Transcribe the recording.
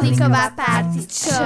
To party, Show.